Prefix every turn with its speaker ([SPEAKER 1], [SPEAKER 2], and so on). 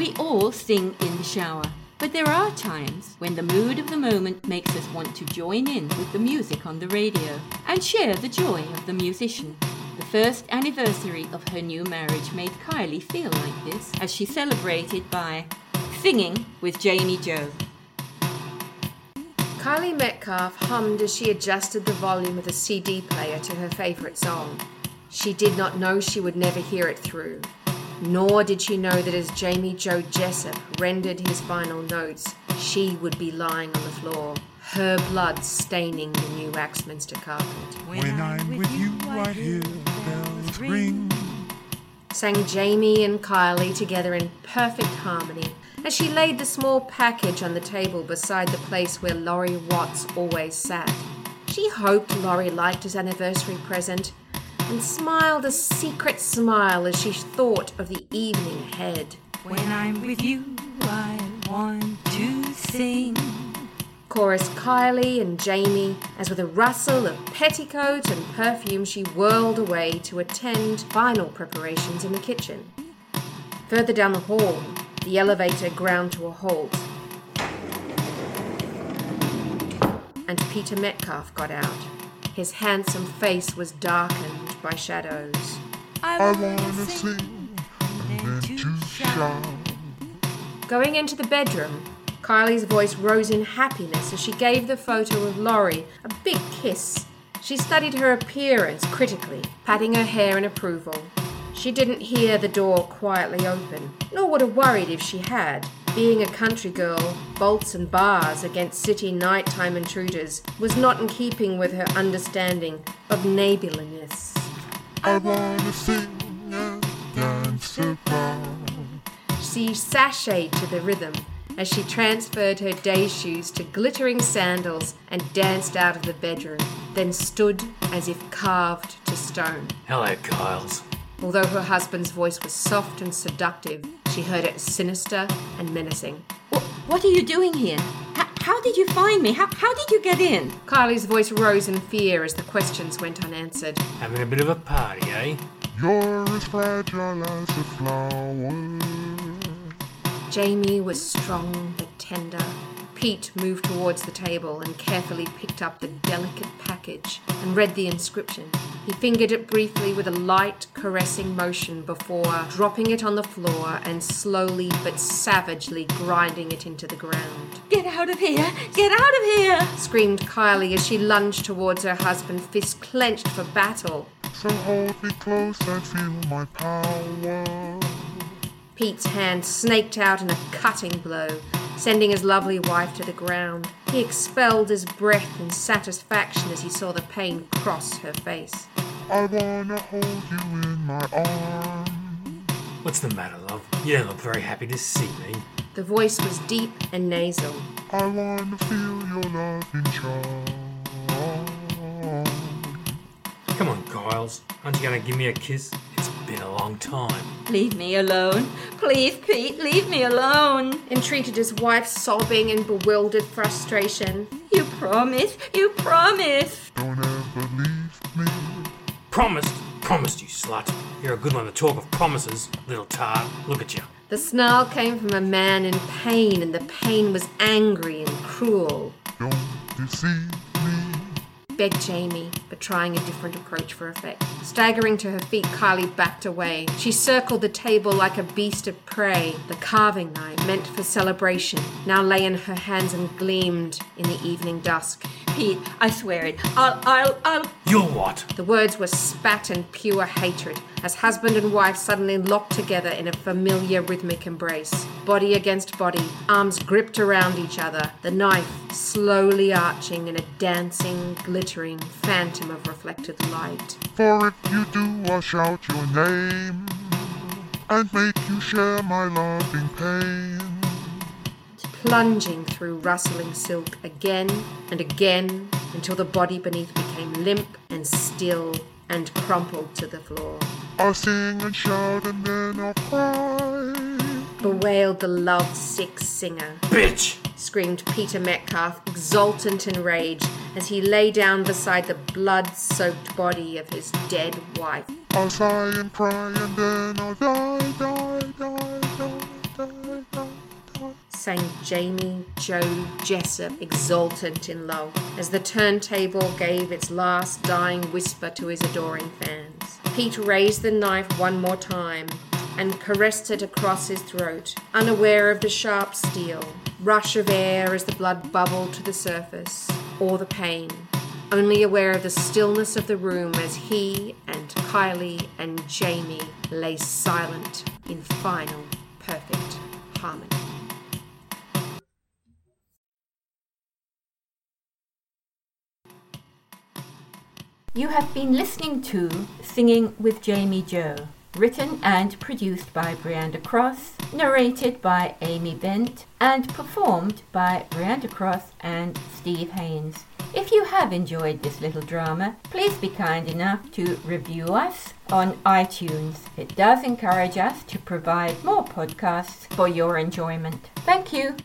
[SPEAKER 1] We all sing in the shower, but there are times when the mood of the moment makes us want to join in with the music on the radio and share the joy of the musician. The first anniversary of her new marriage made Kylie feel like this as she celebrated by singing with Jamie Joe.
[SPEAKER 2] Kylie Metcalf hummed as she adjusted the volume of the CD player to her favourite song. She did not know she would never hear it through, nor did she know that as Jamie Joe Jessup rendered his final notes, she would be lying on the floor, her blood staining the new Axminster carpet.
[SPEAKER 3] When I'm with you, I hear bells ring.
[SPEAKER 2] Sang Jamie and Kylie together in perfect harmony as she laid the small package on the table beside the place where Laurie Watts always sat. She hoped Laurie liked his anniversary present and smiled a secret smile as she thought of the evening ahead.
[SPEAKER 4] When I'm with you, I want to sing.
[SPEAKER 2] Chorus Kylie and Jamie, as with a rustle of petticoat and perfume, she whirled away to attend final preparations in the kitchen. Further down the hall, the elevator ground to a halt. And Peter Metcalf got out. His handsome face was darkened by shadows.
[SPEAKER 3] I wanna sing and then to shout.
[SPEAKER 2] Going into the bedroom, Kylie's voice rose in happiness as she gave the photo of Laurie a big kiss. She studied her appearance critically, patting her hair in approval. She didn't hear the door quietly open, nor would have worried if she had. Being a country girl, bolts and bars against city nighttime intruders was not in keeping with her understanding of neighborliness.
[SPEAKER 3] I wanna sing and dance about.
[SPEAKER 2] She sashayed to the rhythm as she transferred her day shoes to glittering sandals and danced out of the bedroom, then stood as if carved to stone.
[SPEAKER 5] Hello, Kyles.
[SPEAKER 2] Although her husband's voice was soft and seductive, she heard it sinister and menacing.
[SPEAKER 1] What, what are you doing here? H- how did you find me? How, how did you get in?
[SPEAKER 2] Kylie's voice rose in fear as the questions went unanswered.
[SPEAKER 5] Having a bit of a party, eh?
[SPEAKER 3] You're as fragile as a flower.
[SPEAKER 2] Jamie was strong but tender. Pete moved towards the table and carefully picked up the delicate package and read the inscription. He fingered it briefly with a light, caressing motion before dropping it on the floor and slowly but savagely grinding it into the ground.
[SPEAKER 1] Get out of here! Get out of here!
[SPEAKER 2] Screamed Kylie as she lunged towards her husband, fists clenched for battle.
[SPEAKER 3] So hold me close and feel my power.
[SPEAKER 2] Pete's hand snaked out in a cutting blow, sending his lovely wife to the ground. He expelled his breath in satisfaction as he saw the pain cross her face.
[SPEAKER 3] I wanna hold you in my arms.
[SPEAKER 5] What's the matter, love? You don't look very happy to see me.
[SPEAKER 2] The voice was deep and nasal.
[SPEAKER 3] I wanna feel your loving charm.
[SPEAKER 5] Come on, Kyles. Aren't you going to give me a kiss? It's been a long time.
[SPEAKER 1] Leave me alone. Please, Pete, leave me alone.
[SPEAKER 2] Entreated his wife, sobbing in bewildered frustration.
[SPEAKER 1] You promise, you promise.
[SPEAKER 3] Don't ever leave me.
[SPEAKER 5] Promised? Promised, you slut. You're a good one to talk of promises, little tart. Look at you.
[SPEAKER 2] The snarl came from a man in pain, and the pain was angry and cruel.
[SPEAKER 3] Don't deceive me.
[SPEAKER 2] Begged Jamie, but trying a different approach for effect. Staggering to her feet, Kylie backed away. She circled the table like a beast of prey. The carving knife, meant for celebration, now lay in her hands and gleamed in the evening dusk.
[SPEAKER 1] Pete, I swear it. I'll, I'll, I'll.
[SPEAKER 5] You're what?
[SPEAKER 2] The words were spat in pure hatred as husband and wife suddenly locked together in a familiar rhythmic embrace. Body against body, arms gripped around each other, the knife slowly arching in a dancing, glittering phantom of reflected light.
[SPEAKER 3] For if you do, I'll shout your name and make you share my loving pain.
[SPEAKER 2] Plunging through rustling silk again and again until the body beneath became limp and still and crumpled to the floor.
[SPEAKER 3] I'll sing and shout and then I'll cry.
[SPEAKER 2] Bewailed the love sick singer,
[SPEAKER 5] Bitch!
[SPEAKER 2] screamed Peter Metcalf, exultant in rage, as he lay down beside the blood soaked body of his dead wife.
[SPEAKER 3] I'll sigh and cry and then I'll die, die, die, die, die.
[SPEAKER 2] Sang Jamie Joe Jessup, exultant in love, as the turntable gave its last dying whisper to his adoring fans. Pete raised the knife one more time and caressed it across his throat, unaware of the sharp steel, rush of air as the blood bubbled to the surface, or the pain, only aware of the stillness of the room as he and Kylie and Jamie lay silent in final, perfect harmony.
[SPEAKER 1] You have been listening to Singing with Jamie Joe, written and produced by Brianda Cross, narrated by Amy Bent, and performed by Brianda Cross and Steve Haynes. If you have enjoyed this little drama, please be kind enough to review us on iTunes. It does encourage us to provide more podcasts for your enjoyment. Thank you.